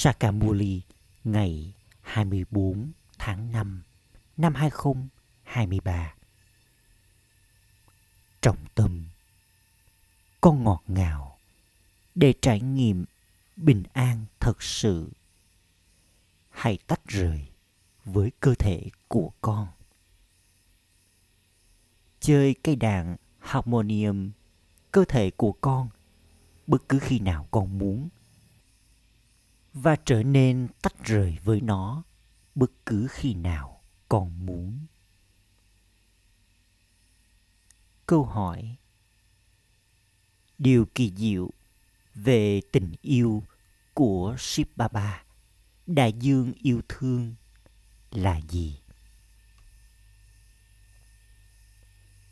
Sakamuli, ngày 24 tháng 5 năm 2023. Trọng tâm, Con ngọt ngào để trải nghiệm bình an thật sự. Hãy tách rời với cơ thể của con. Chơi cây đàn harmonium, cơ thể của con, bất cứ khi nào con muốn và trở nên tách rời với nó bất cứ khi nào con muốn câu hỏi điều kỳ diệu về tình yêu của Ship Baba, đại dương yêu thương là gì?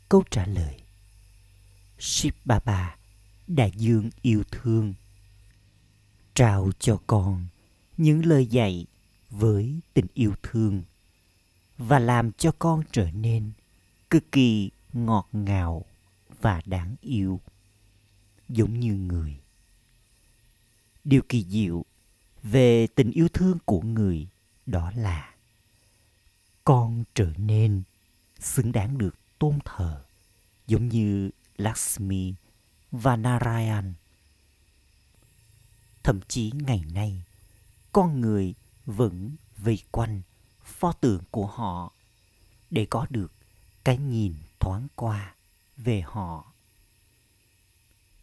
Câu trả lời Ship Baba, đại dương yêu thương trao cho con những lời dạy với tình yêu thương và làm cho con trở nên cực kỳ ngọt ngào và đáng yêu, giống như người điều kỳ diệu về tình yêu thương của người đó là con trở nên xứng đáng được tôn thờ, giống như Lakshmi và Narayan. Thậm chí ngày nay, con người vẫn vây quanh pho tượng của họ để có được cái nhìn thoáng qua về họ.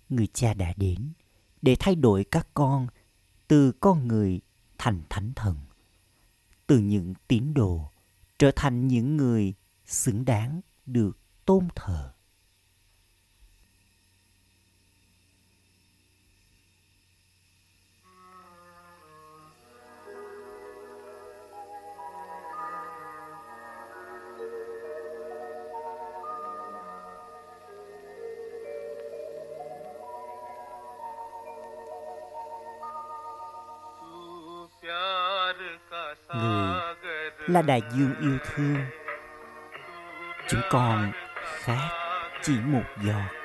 Người cha đã đến để thay đổi các con từ con người thành thánh thần, từ những tín đồ trở thành những người xứng đáng được tôn thờ. Là đại dương yêu thương. Chúng con khác chỉ một giọt.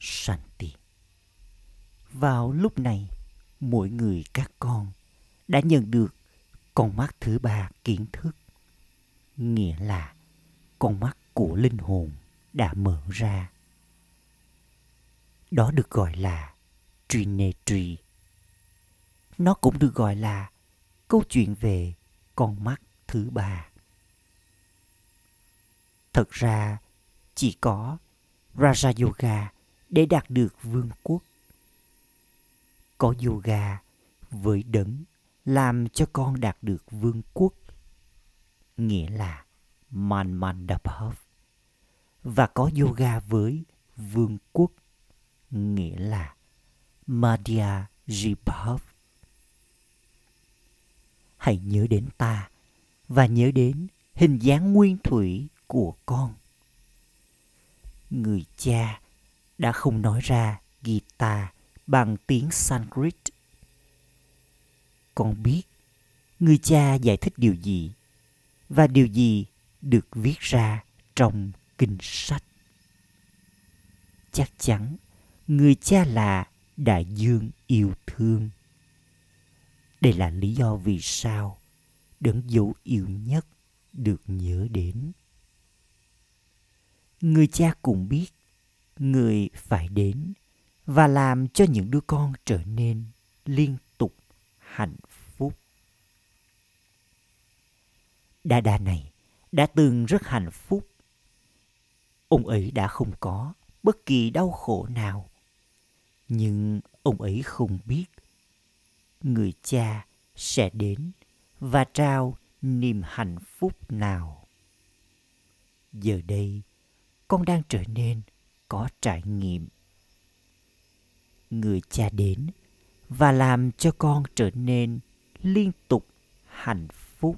Shanti. Vào lúc này, mỗi người các con đã nhận được con mắt thứ ba kiến thức. Nghĩa là con mắt của linh hồn đã mở ra. Đó được gọi là Trinity. Nó cũng được gọi là câu chuyện về con mắt thứ ba. Thật ra, chỉ có Raja Yoga để đạt được vương quốc. Có yoga với đấng làm cho con đạt được vương quốc, nghĩa là Manmandaphav. Và có yoga với vương quốc, nghĩa là Madhya Jibhav. Hãy nhớ đến ta và nhớ đến hình dáng nguyên thủy của con người cha đã không nói ra guitar bằng tiếng Sanskrit. Con biết người cha giải thích điều gì và điều gì được viết ra trong kinh sách. Chắc chắn người cha là đại dương yêu thương. Đây là lý do vì sao đấng dấu yêu nhất được nhớ đến người cha cũng biết người phải đến và làm cho những đứa con trở nên liên tục hạnh phúc. Đa đa này đã từng rất hạnh phúc. Ông ấy đã không có bất kỳ đau khổ nào. Nhưng ông ấy không biết người cha sẽ đến và trao niềm hạnh phúc nào. Giờ đây, con đang trở nên có trải nghiệm. Người cha đến và làm cho con trở nên liên tục, hạnh phúc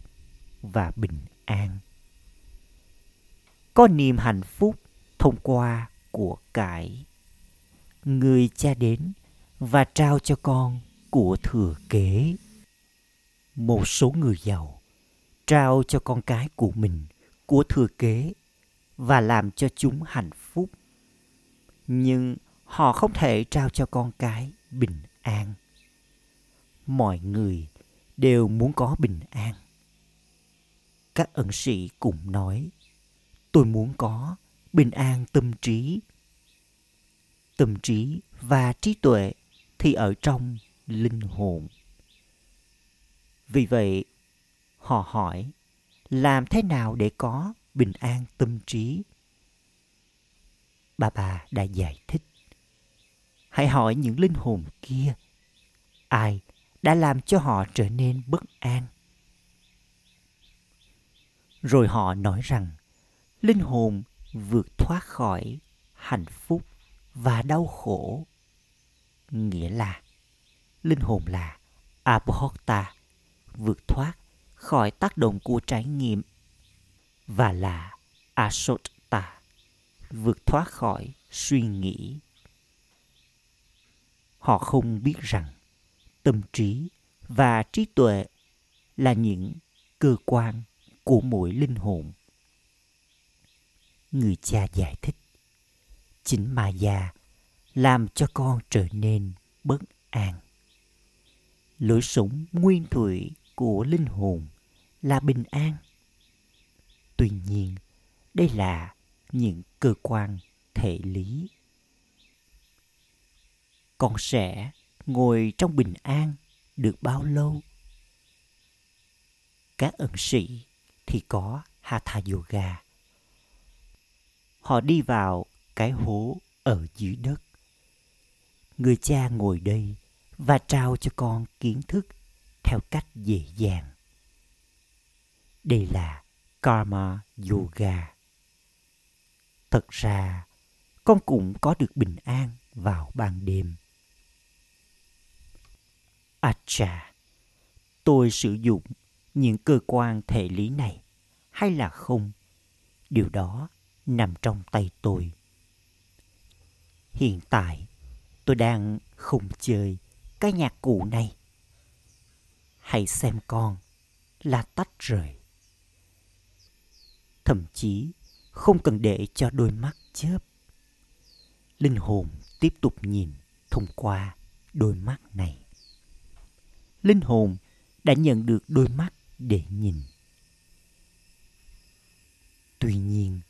và bình an. Có niềm hạnh phúc thông qua của cải. Người cha đến và trao cho con của thừa kế. Một số người giàu trao cho con cái của mình của thừa kế và làm cho chúng hạnh phúc nhưng họ không thể trao cho con cái bình an. Mọi người đều muốn có bình an. Các ẩn sĩ cũng nói, tôi muốn có bình an tâm trí. Tâm trí và trí tuệ thì ở trong linh hồn. Vì vậy, họ hỏi, làm thế nào để có bình an tâm trí? Bà bà đã giải thích. Hãy hỏi những linh hồn kia, ai đã làm cho họ trở nên bất an? Rồi họ nói rằng, linh hồn vượt thoát khỏi hạnh phúc và đau khổ. Nghĩa là, linh hồn là abhorta vượt thoát khỏi tác động của trải nghiệm và là asot vượt thoát khỏi suy nghĩ. Họ không biết rằng tâm trí và trí tuệ là những cơ quan của mỗi linh hồn. Người cha giải thích, chính mà già làm cho con trở nên bất an. Lối sống nguyên thủy của linh hồn là bình an. Tuy nhiên, đây là những cơ quan thể lý. Con sẽ ngồi trong bình an được bao lâu? Các ẩn sĩ thì có hatha yoga. Họ đi vào cái hố ở dưới đất. Người cha ngồi đây và trao cho con kiến thức theo cách dễ dàng. Đây là karma yoga thật ra con cũng có được bình an vào ban đêm Acha, tôi sử dụng những cơ quan thể lý này hay là không? Điều đó nằm trong tay tôi. Hiện tại, tôi đang không chơi cái nhạc cụ này. Hãy xem con là tách rời. Thậm chí không cần để cho đôi mắt chớp. Linh hồn tiếp tục nhìn thông qua đôi mắt này. Linh hồn đã nhận được đôi mắt để nhìn. Tuy nhiên,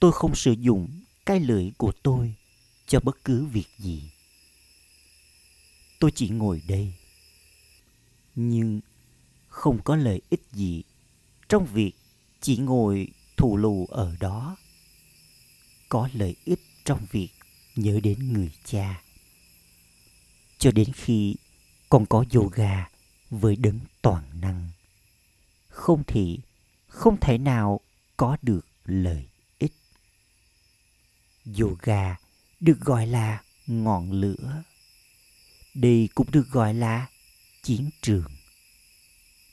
tôi không sử dụng cái lưỡi của tôi cho bất cứ việc gì. Tôi chỉ ngồi đây. Nhưng không có lợi ích gì trong việc chỉ ngồi thù lù ở đó. Có lợi ích trong việc nhớ đến người cha. Cho đến khi còn có yoga với đấng toàn năng, không thì không thể nào có được lợi ích. Yoga được gọi là ngọn lửa. Đây cũng được gọi là chiến trường.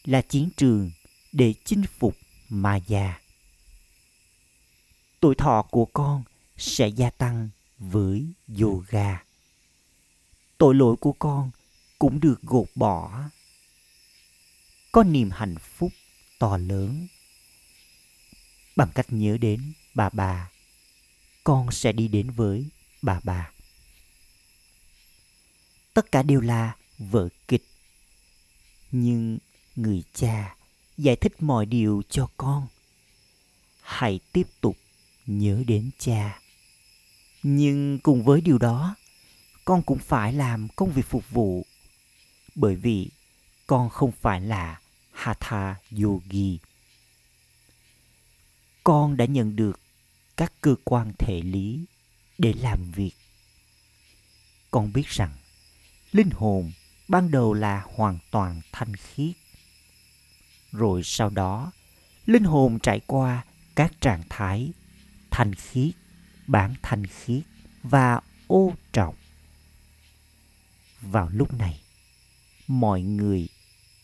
Là chiến trường để chinh phục ma già tuổi thọ của con sẽ gia tăng với yoga. Tội lỗi của con cũng được gột bỏ. Có niềm hạnh phúc to lớn. Bằng cách nhớ đến bà bà, con sẽ đi đến với bà bà. Tất cả đều là vở kịch. Nhưng người cha giải thích mọi điều cho con. Hãy tiếp tục nhớ đến cha. Nhưng cùng với điều đó, con cũng phải làm công việc phục vụ. Bởi vì con không phải là hatha yogi. Con đã nhận được các cơ quan thể lý để làm việc. Con biết rằng, linh hồn ban đầu là hoàn toàn thanh khiết. Rồi sau đó, linh hồn trải qua các trạng thái thanh khiết bản thanh khiết và ô trọng. Vào lúc này, mọi người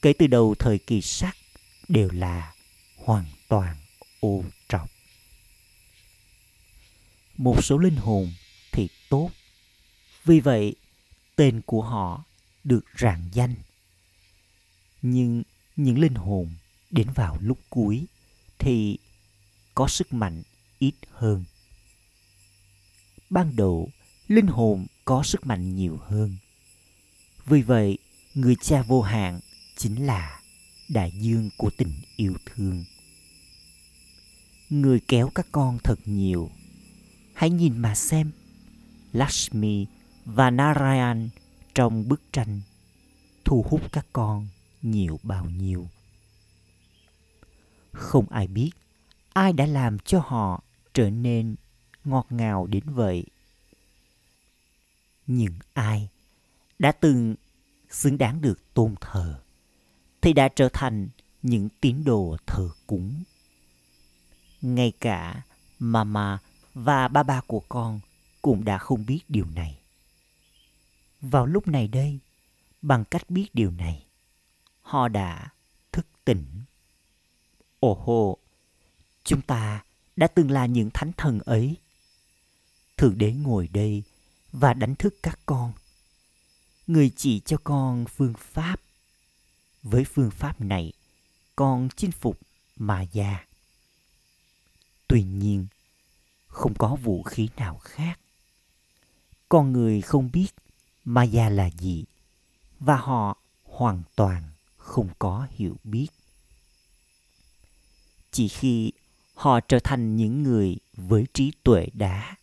kể từ đầu thời kỳ sắc đều là hoàn toàn ô trọng. Một số linh hồn thì tốt, vì vậy tên của họ được rạng danh. Nhưng những linh hồn đến vào lúc cuối thì có sức mạnh ít hơn. Ban đầu, linh hồn có sức mạnh nhiều hơn. Vì vậy, người cha vô hạn chính là đại dương của tình yêu thương. Người kéo các con thật nhiều. Hãy nhìn mà xem. Lakshmi và narayan trong bức tranh thu hút các con nhiều bao nhiêu. Không ai biết ai đã làm cho họ trở nên ngọt ngào đến vậy? Những ai đã từng xứng đáng được tôn thờ, thì đã trở thành những tín đồ thờ cúng. Ngay cả mama và ba ba của con cũng đã không biết điều này. Vào lúc này đây, bằng cách biết điều này, họ đã thức tỉnh. Ồ hồ chúng ta đã từng là những thánh thần ấy. Thượng đế ngồi đây và đánh thức các con. Người chỉ cho con phương pháp. Với phương pháp này, con chinh phục mà già tuy nhiên, không có vũ khí nào khác. Con người không biết maya là gì và họ hoàn toàn không có hiểu biết. Chỉ khi họ trở thành những người với trí tuệ đá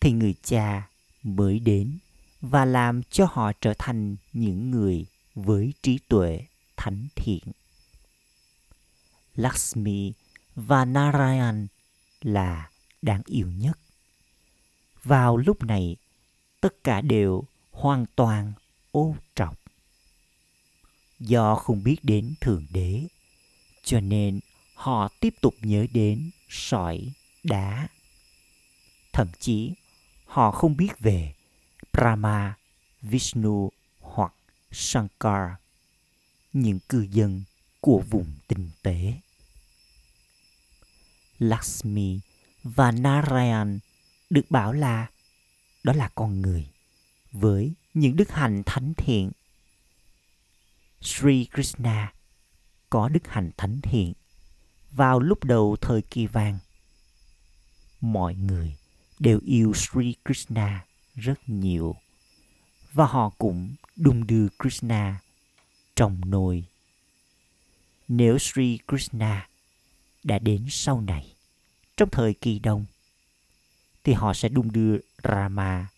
thì người cha mới đến và làm cho họ trở thành những người với trí tuệ thánh thiện. Lakshmi và Narayan là đáng yêu nhất. Vào lúc này, tất cả đều hoàn toàn ô trọc. Do không biết đến Thượng Đế, cho nên họ tiếp tục nhớ đến sỏi, đá. Thậm chí họ không biết về Brahma, Vishnu hoặc Shankar, những cư dân của vùng tinh tế. Lakshmi và Narayan được bảo là đó là con người với những đức hạnh thánh thiện. Sri Krishna có đức hạnh thánh thiện vào lúc đầu thời kỳ vàng. Mọi người đều yêu Sri Krishna rất nhiều và họ cũng đung đưa Krishna trong nồi. Nếu Sri Krishna đã đến sau này, trong thời kỳ đông, thì họ sẽ đung đưa Rama.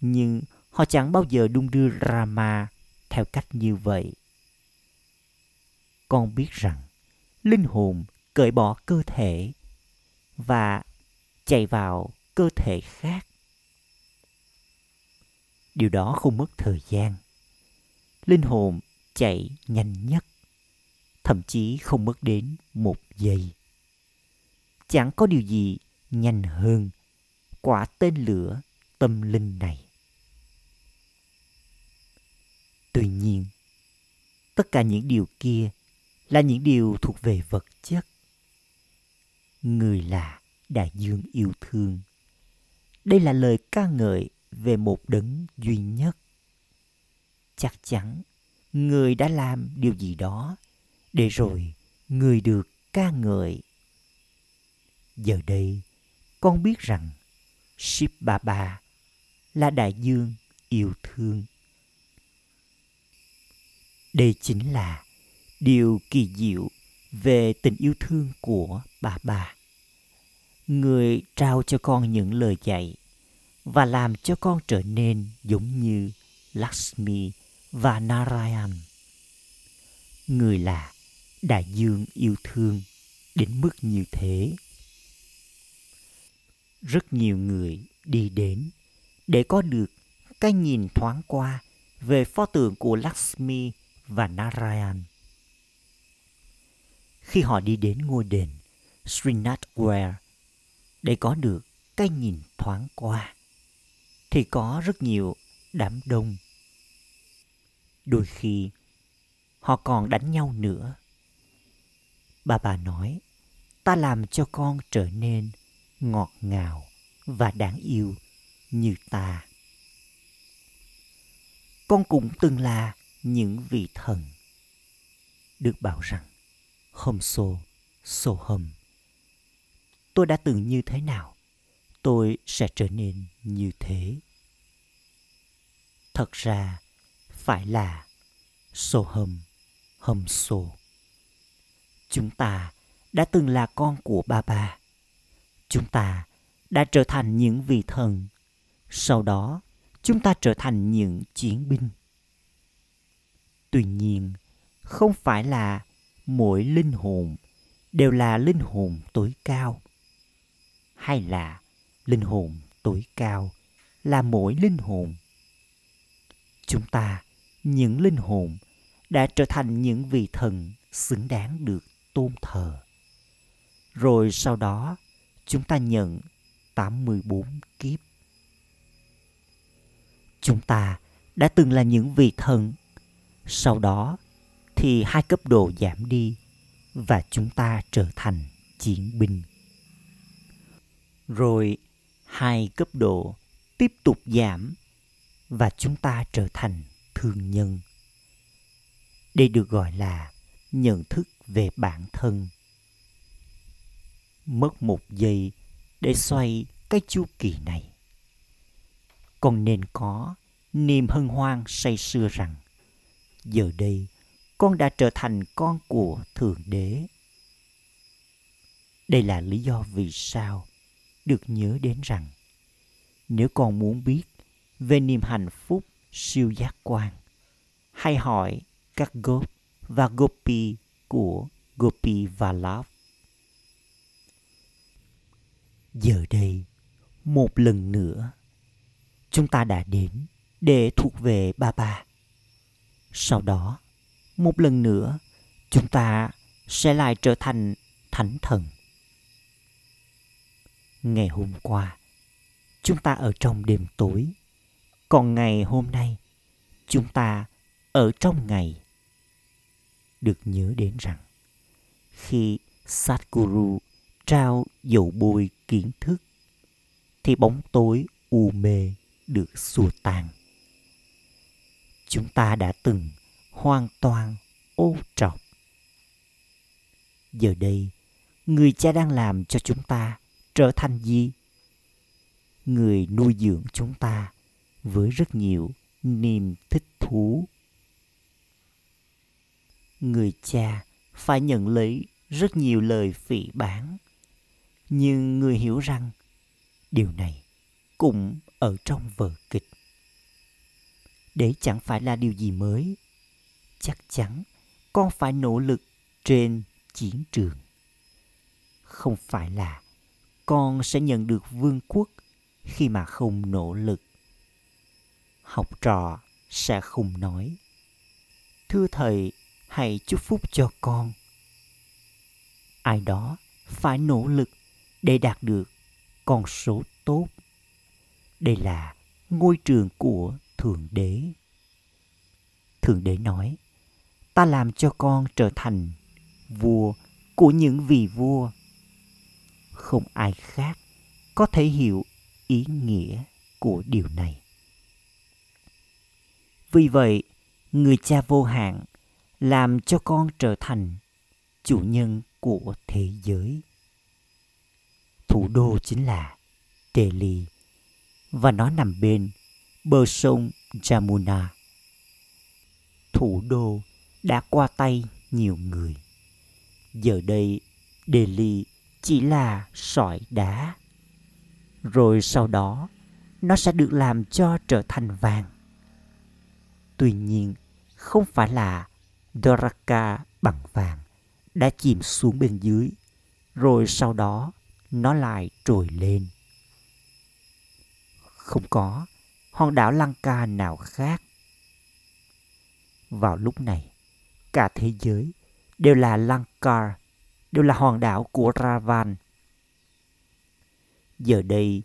Nhưng họ chẳng bao giờ đung đưa Rama theo cách như vậy. Con biết rằng linh hồn cởi bỏ cơ thể và chạy vào cơ thể khác. Điều đó không mất thời gian. Linh hồn chạy nhanh nhất, thậm chí không mất đến một giây. Chẳng có điều gì nhanh hơn quả tên lửa tâm linh này. Tuy nhiên, tất cả những điều kia là những điều thuộc về vật chất người là đại dương yêu thương. Đây là lời ca ngợi về một đấng duy nhất. Chắc chắn, người đã làm điều gì đó để rồi người được ca ngợi. Giờ đây, con biết rằng ship baba là đại dương yêu thương. Đây chính là điều kỳ diệu về tình yêu thương của bà bà người trao cho con những lời dạy và làm cho con trở nên giống như Lakshmi và Narayan. Người là đại dương yêu thương đến mức như thế. Rất nhiều người đi đến để có được cái nhìn thoáng qua về pho tượng của Lakshmi và Narayan. Khi họ đi đến ngôi đền Srinathware để có được cái nhìn thoáng qua, thì có rất nhiều đám đông. Đôi khi họ còn đánh nhau nữa. Bà bà nói, ta làm cho con trở nên ngọt ngào và đáng yêu như ta con cũng từng là những vị thần. Được bảo rằng, hầm sổ, sổ hầm. Tôi đã từng như thế nào, tôi sẽ trở nên như thế. Thật ra, phải là sổ hầm, hầm sổ. Chúng ta đã từng là con của ba ba. Chúng ta đã trở thành những vị thần. Sau đó, chúng ta trở thành những chiến binh tuy nhiên không phải là mỗi linh hồn đều là linh hồn tối cao hay là linh hồn tối cao là mỗi linh hồn chúng ta những linh hồn đã trở thành những vị thần xứng đáng được tôn thờ. Rồi sau đó, chúng ta nhận 84 kiếp Chúng ta đã từng là những vị thần. Sau đó thì hai cấp độ giảm đi và chúng ta trở thành chiến binh. Rồi hai cấp độ tiếp tục giảm và chúng ta trở thành thương nhân. Đây được gọi là nhận thức về bản thân. Mất một giây để xoay cái chu kỳ này còn nên có niềm hân hoan say sưa rằng, giờ đây con đã trở thành con của thượng đế đây là lý do vì sao được nhớ đến rằng nếu con muốn biết về niềm hạnh phúc siêu giác quan hãy hỏi các gop và gopi của gopi vallabh giờ đây một lần nữa chúng ta đã đến để thuộc về ba ba. Sau đó, một lần nữa, chúng ta sẽ lại trở thành thánh thần. Ngày hôm qua, chúng ta ở trong đêm tối, còn ngày hôm nay, chúng ta ở trong ngày. Được nhớ đến rằng, khi Satguru trao dầu bôi kiến thức, thì bóng tối u mê được xua tan. Chúng ta đã từng hoàn toàn ô trọc. Giờ đây, người cha đang làm cho chúng ta trở thành gì? Người nuôi dưỡng chúng ta với rất nhiều niềm thích thú. Người cha phải nhận lấy rất nhiều lời phỉ bán, nhưng người hiểu rằng điều này cũng ở trong vở kịch. Để chẳng phải là điều gì mới, chắc chắn con phải nỗ lực trên chiến trường. Không phải là con sẽ nhận được vương quốc khi mà không nỗ lực. Học trò sẽ không nói. Thưa thầy, hãy chúc phúc cho con. Ai đó phải nỗ lực để đạt được con số tốt đây là ngôi trường của Thượng Đế. Thượng Đế nói, ta làm cho con trở thành vua của những vị vua. Không ai khác có thể hiểu ý nghĩa của điều này. Vì vậy, người cha vô hạn làm cho con trở thành chủ nhân của thế giới. Thủ đô chính là Delhi và nó nằm bên bờ sông Jamuna. Thủ đô đã qua tay nhiều người. Giờ đây Delhi chỉ là sỏi đá. Rồi sau đó nó sẽ được làm cho trở thành vàng. Tuy nhiên, không phải là Doraka bằng vàng đã chìm xuống bên dưới, rồi sau đó nó lại trồi lên. Không có hòn đảo Lanka nào khác. Vào lúc này, cả thế giới đều là Lanka, đều là hòn đảo của Ravan. Giờ đây,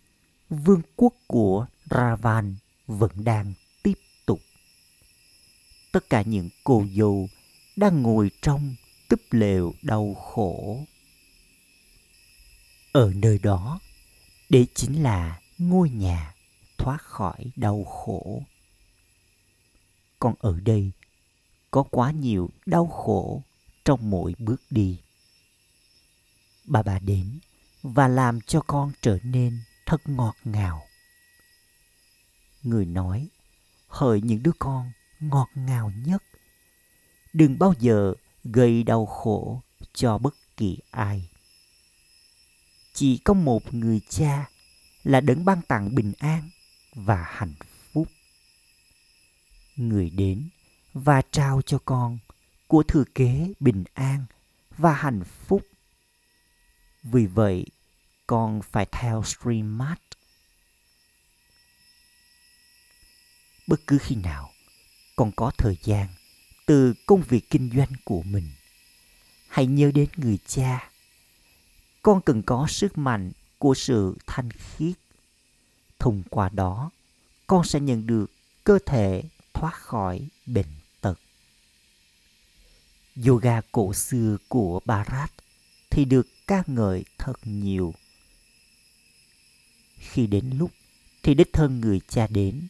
vương quốc của Ravan vẫn đang tiếp tục. Tất cả những cô dâu đang ngồi trong túp lều đau khổ. Ở nơi đó, để chính là ngôi nhà thoát khỏi đau khổ. Còn ở đây, có quá nhiều đau khổ trong mỗi bước đi. Bà bà đến và làm cho con trở nên thật ngọt ngào. Người nói, hỡi những đứa con ngọt ngào nhất. Đừng bao giờ gây đau khổ cho bất kỳ ai. Chỉ có một người cha là đấng ban tặng bình an và hạnh phúc. Người đến và trao cho con của thừa kế bình an và hạnh phúc. Vì vậy, con phải theo Streammart. Bất cứ khi nào con có thời gian từ công việc kinh doanh của mình, hãy nhớ đến người cha. Con cần có sức mạnh của sự thanh khiết. Thông qua đó, con sẽ nhận được cơ thể thoát khỏi bệnh. Yoga cổ xưa của Bharat thì được ca ngợi thật nhiều. Khi đến lúc thì đích thân người cha đến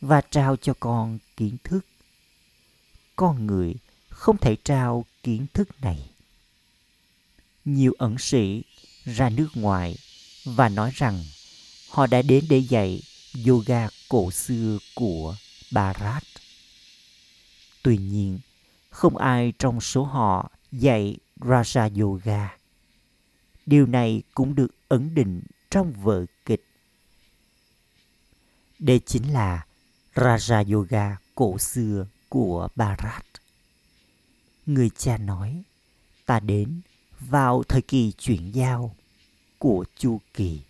và trao cho con kiến thức. Con người không thể trao kiến thức này. Nhiều ẩn sĩ ra nước ngoài và nói rằng họ đã đến để dạy yoga cổ xưa của Bharat. Tuy nhiên, không ai trong số họ dạy Raja Yoga. Điều này cũng được ấn định trong vở kịch. Đây chính là Raja Yoga cổ xưa của Bharat. Người cha nói, ta đến vào thời kỳ chuyển giao của chu kỳ.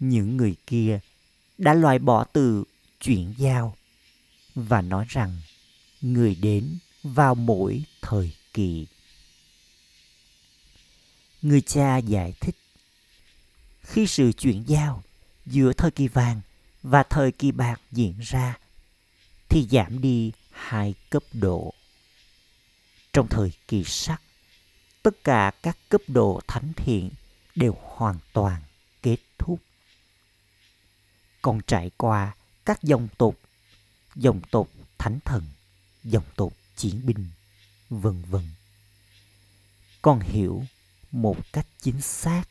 Những người kia đã loại bỏ từ chuyển giao và nói rằng người đến vào mỗi thời kỳ. Người cha giải thích khi sự chuyển giao giữa thời kỳ vàng và thời kỳ bạc diễn ra thì giảm đi hai cấp độ. Trong thời kỳ sắc, tất cả các cấp độ thánh thiện đều hoàn toàn kết thúc. Còn trải qua các dòng tộc, dòng tộc thánh thần, dòng tộc chiến binh, vân vân. Con hiểu một cách chính xác.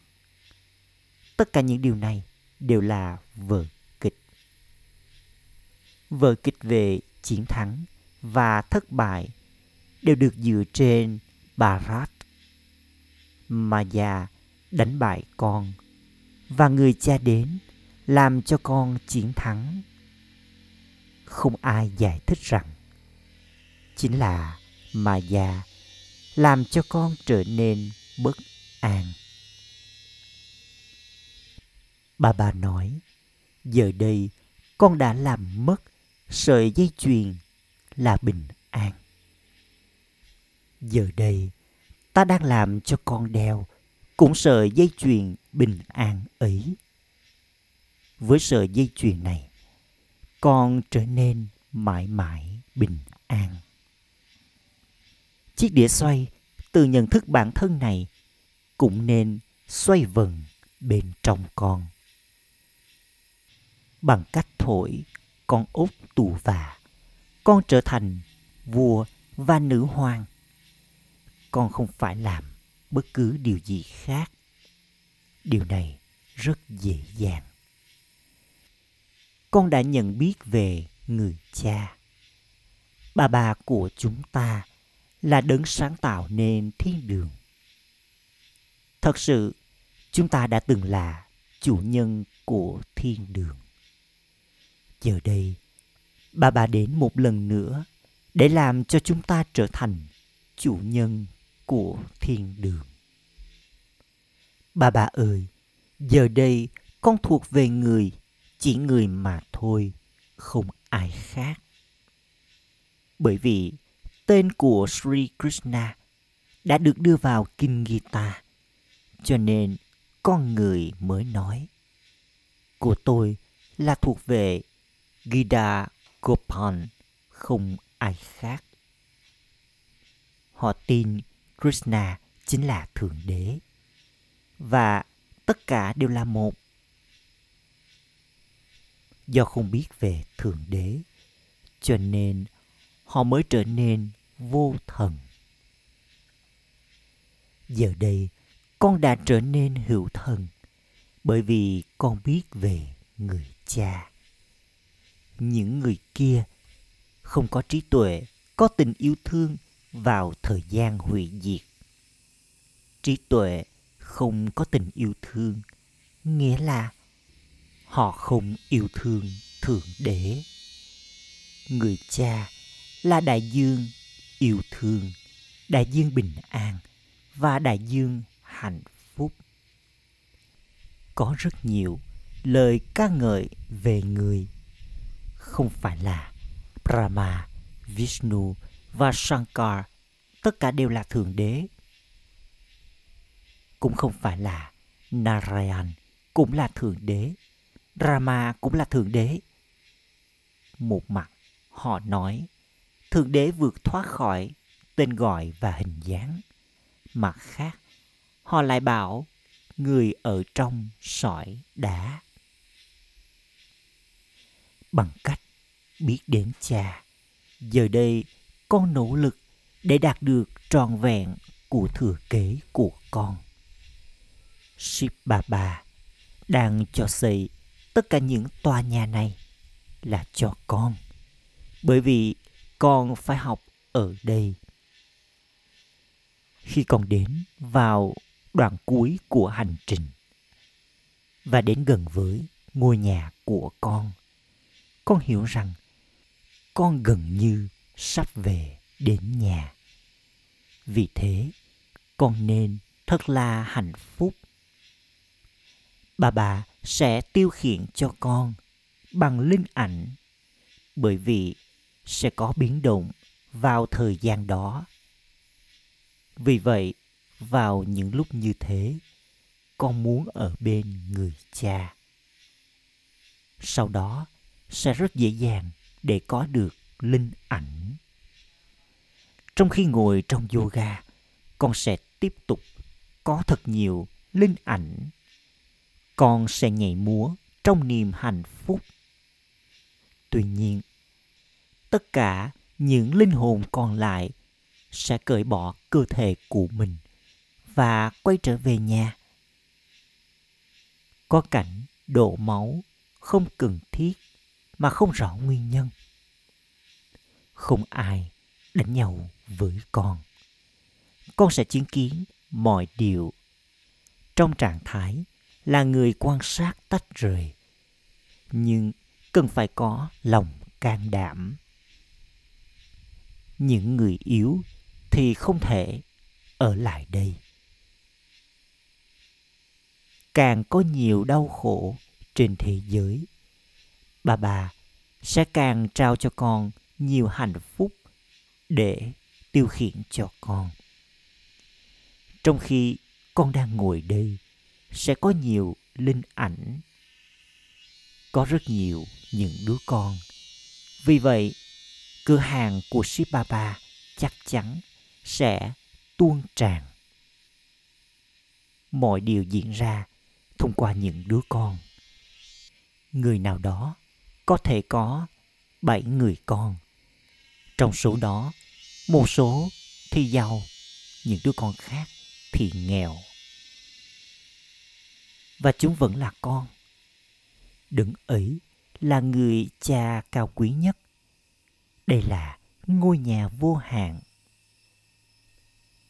Tất cả những điều này đều là vở kịch. Vở kịch về chiến thắng và thất bại đều được dựa trên Bharat. mà già đánh bại con và người cha đến làm cho con chiến thắng. Không ai giải thích rằng chính là mà già làm cho con trở nên bất an. Bà bà nói, giờ đây con đã làm mất sợi dây chuyền là bình an. Giờ đây, ta đang làm cho con đeo cũng sợi dây chuyền bình an ấy. Với sợi dây chuyền này, con trở nên mãi mãi bình an. Chiếc đĩa xoay từ nhận thức bản thân này cũng nên xoay vần bên trong con. Bằng cách thổi con ốc tù và, con trở thành vua và nữ hoàng. Con không phải làm bất cứ điều gì khác. Điều này rất dễ dàng. Con đã nhận biết về người cha. Bà bà của chúng ta là đấng sáng tạo nên thiên đường. Thật sự, chúng ta đã từng là chủ nhân của thiên đường. Giờ đây, bà bà đến một lần nữa để làm cho chúng ta trở thành chủ nhân của thiên đường. Bà bà ơi, giờ đây con thuộc về người, chỉ người mà thôi, không ai khác. Bởi vì tên của Sri Krishna đã được đưa vào Kinh Gita, cho nên con người mới nói. Của tôi là thuộc về Gita Gopan không ai khác. Họ tin Krishna chính là Thượng Đế. Và tất cả đều là một. Do không biết về Thượng Đế, cho nên họ mới trở nên vô thần. Giờ đây, con đã trở nên hữu thần bởi vì con biết về người cha. Những người kia không có trí tuệ, có tình yêu thương vào thời gian hủy diệt. Trí tuệ không có tình yêu thương, nghĩa là họ không yêu thương Thượng Đế. Người cha là đại dương yêu thương, đại dương bình an và đại dương hạnh phúc. Có rất nhiều lời ca ngợi về người không phải là Brahma, Vishnu và Shankar tất cả đều là thượng đế. Cũng không phải là Narayan cũng là thượng đế, Rama cũng là thượng đế. Một mặt họ nói thượng đế vượt thoát khỏi tên gọi và hình dáng. Mặt khác, họ lại bảo người ở trong sỏi đá. Bằng cách biết đến cha, giờ đây con nỗ lực để đạt được trọn vẹn của thừa kế của con. Ship bà bà đang cho xây tất cả những tòa nhà này là cho con. Bởi vì con phải học ở đây. Khi con đến vào đoạn cuối của hành trình và đến gần với ngôi nhà của con, con hiểu rằng con gần như sắp về đến nhà. Vì thế, con nên thật là hạnh phúc. Bà bà sẽ tiêu khiển cho con bằng linh ảnh bởi vì sẽ có biến động vào thời gian đó. Vì vậy, vào những lúc như thế, con muốn ở bên người cha. Sau đó sẽ rất dễ dàng để có được linh ảnh. Trong khi ngồi trong yoga, con sẽ tiếp tục có thật nhiều linh ảnh. Con sẽ nhảy múa trong niềm hạnh phúc. Tuy nhiên, tất cả những linh hồn còn lại sẽ cởi bỏ cơ thể của mình và quay trở về nhà. Có cảnh đổ máu không cần thiết mà không rõ nguyên nhân. Không ai đánh nhau với con. Con sẽ chứng kiến mọi điều trong trạng thái là người quan sát tách rời, nhưng cần phải có lòng can đảm những người yếu thì không thể ở lại đây. Càng có nhiều đau khổ trên thế giới, bà bà sẽ càng trao cho con nhiều hạnh phúc để tiêu khiển cho con. Trong khi con đang ngồi đây, sẽ có nhiều linh ảnh, có rất nhiều những đứa con. Vì vậy cửa hàng của Sipapa chắc chắn sẽ tuôn tràn. Mọi điều diễn ra thông qua những đứa con. Người nào đó có thể có bảy người con. Trong số đó, một số thì giàu, những đứa con khác thì nghèo. Và chúng vẫn là con. Đấng ấy là người cha cao quý nhất đây là ngôi nhà vô hạn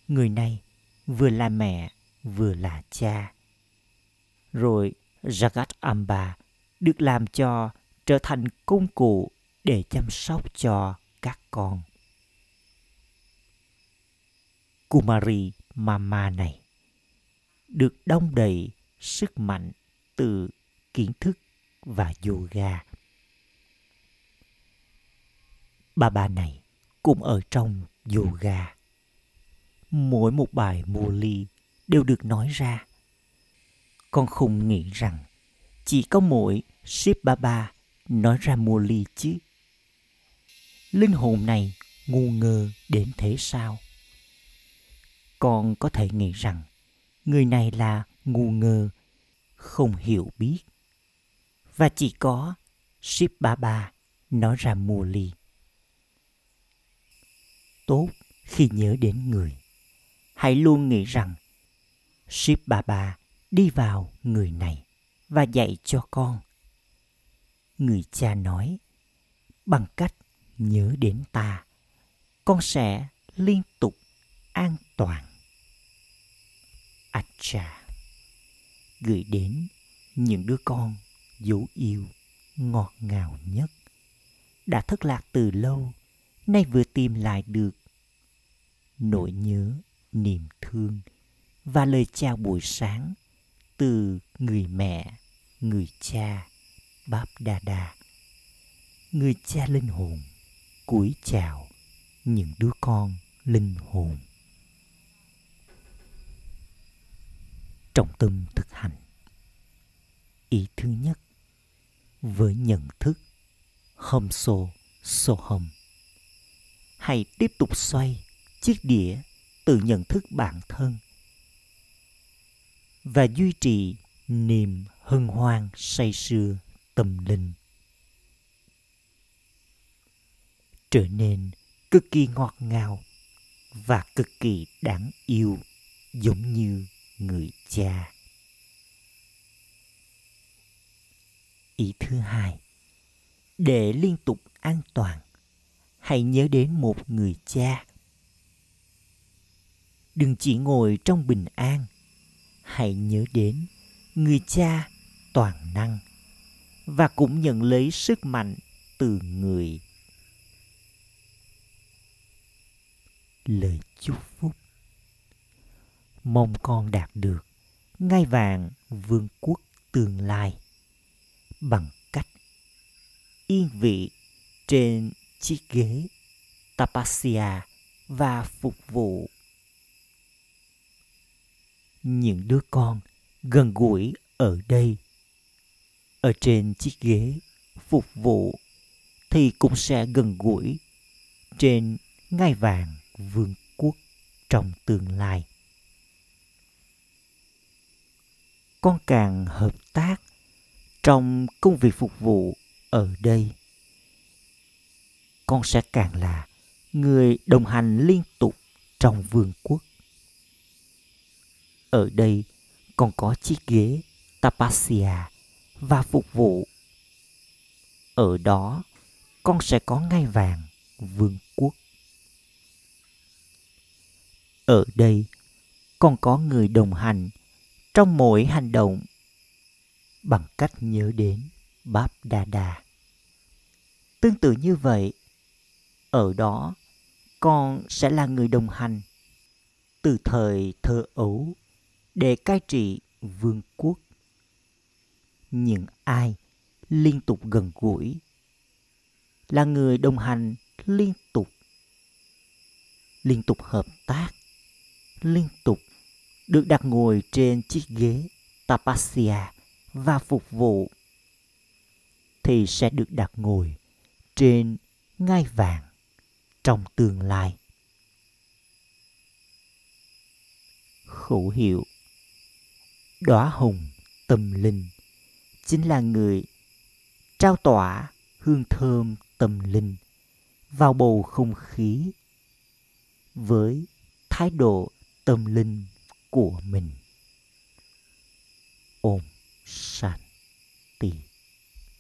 người này vừa là mẹ, vừa là cha rồi Jagat Amba được làm cho trở thành công cụ để chăm sóc cho các con. Kumari Mama này được đong đầy sức mạnh từ kiến thức và yoga. Bà bà này cũng ở trong yoga. Mỗi một bài mua ly đều được nói ra. Con không nghĩ rằng chỉ có mỗi Shiv Baba nói ra mua ly chứ. Linh hồn này ngu ngơ đến thế sao? Con có thể nghĩ rằng người này là ngu ngơ, không hiểu biết. Và chỉ có Shiv Baba nói ra mua ly. Tốt khi nhớ đến người. Hãy luôn nghĩ rằng Shiv Baba đi vào người này và dạy cho con. Người cha nói, bằng cách nhớ đến ta, con sẽ liên tục an toàn. Acha gửi đến những đứa con dấu yêu ngọt ngào nhất đã thất lạc từ lâu nay vừa tìm lại được nỗi nhớ, niềm thương và lời chào buổi sáng từ người mẹ, người cha, báp đa đa. Người cha linh hồn cúi chào những đứa con linh hồn. Trọng tâm thực hành. Ý thứ nhất, với nhận thức, hâm xô xô hầm hãy tiếp tục xoay chiếc đĩa từ nhận thức bản thân và duy trì niềm hân hoan say sưa tâm linh. Trở nên cực kỳ ngọt ngào và cực kỳ đáng yêu giống như người cha. Ý thứ hai, để liên tục an toàn, hãy nhớ đến một người cha đừng chỉ ngồi trong bình an. Hãy nhớ đến người cha toàn năng và cũng nhận lấy sức mạnh từ người. Lời chúc phúc. Mong con đạt được ngai vàng vương quốc tương lai bằng cách yên vị trên chiếc ghế tapasia và phục vụ những đứa con gần gũi ở đây. Ở trên chiếc ghế phục vụ thì cũng sẽ gần gũi trên ngai vàng vương quốc trong tương lai. Con càng hợp tác trong công việc phục vụ ở đây, con sẽ càng là người đồng hành liên tục trong vương quốc ở đây còn có chiếc ghế tapasya và phục vụ ở đó con sẽ có ngai vàng vương quốc ở đây con có người đồng hành trong mỗi hành động bằng cách nhớ đến Báp Đa Đà. Tương tự như vậy, ở đó con sẽ là người đồng hành từ thời thơ ấu để cai trị vương quốc. Những ai liên tục gần gũi là người đồng hành liên tục liên tục hợp tác, liên tục được đặt ngồi trên chiếc ghế tapasya và phục vụ, thì sẽ được đặt ngồi trên ngai vàng trong tương lai khẩu hiệu đóa hồng tâm linh, chính là người trao tỏa hương thơm tâm linh vào bầu không khí với thái độ tâm linh của mình. Ôm sạch